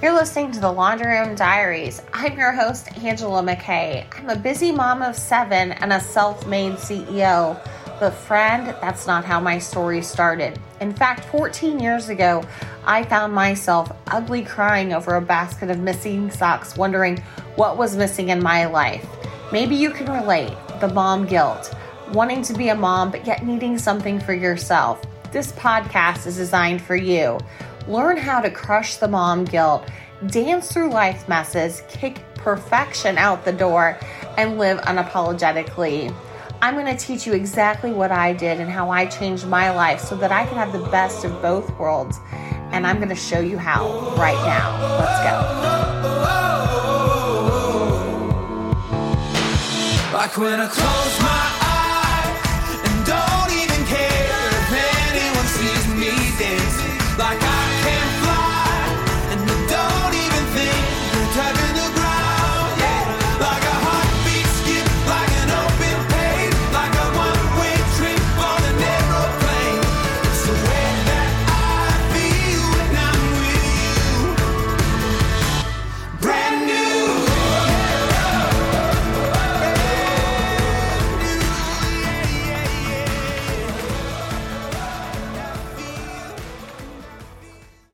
You're listening to the Laundry Room Diaries. I'm your host, Angela McKay. I'm a busy mom of seven and a self made CEO. But, friend, that's not how my story started. In fact, 14 years ago, I found myself ugly crying over a basket of missing socks, wondering what was missing in my life. Maybe you can relate the mom guilt, wanting to be a mom, but yet needing something for yourself. This podcast is designed for you. Learn how to crush the mom guilt, dance through life messes, kick perfection out the door, and live unapologetically. I'm going to teach you exactly what I did and how I changed my life so that I can have the best of both worlds. And I'm going to show you how right now. Let's go. Like when I close my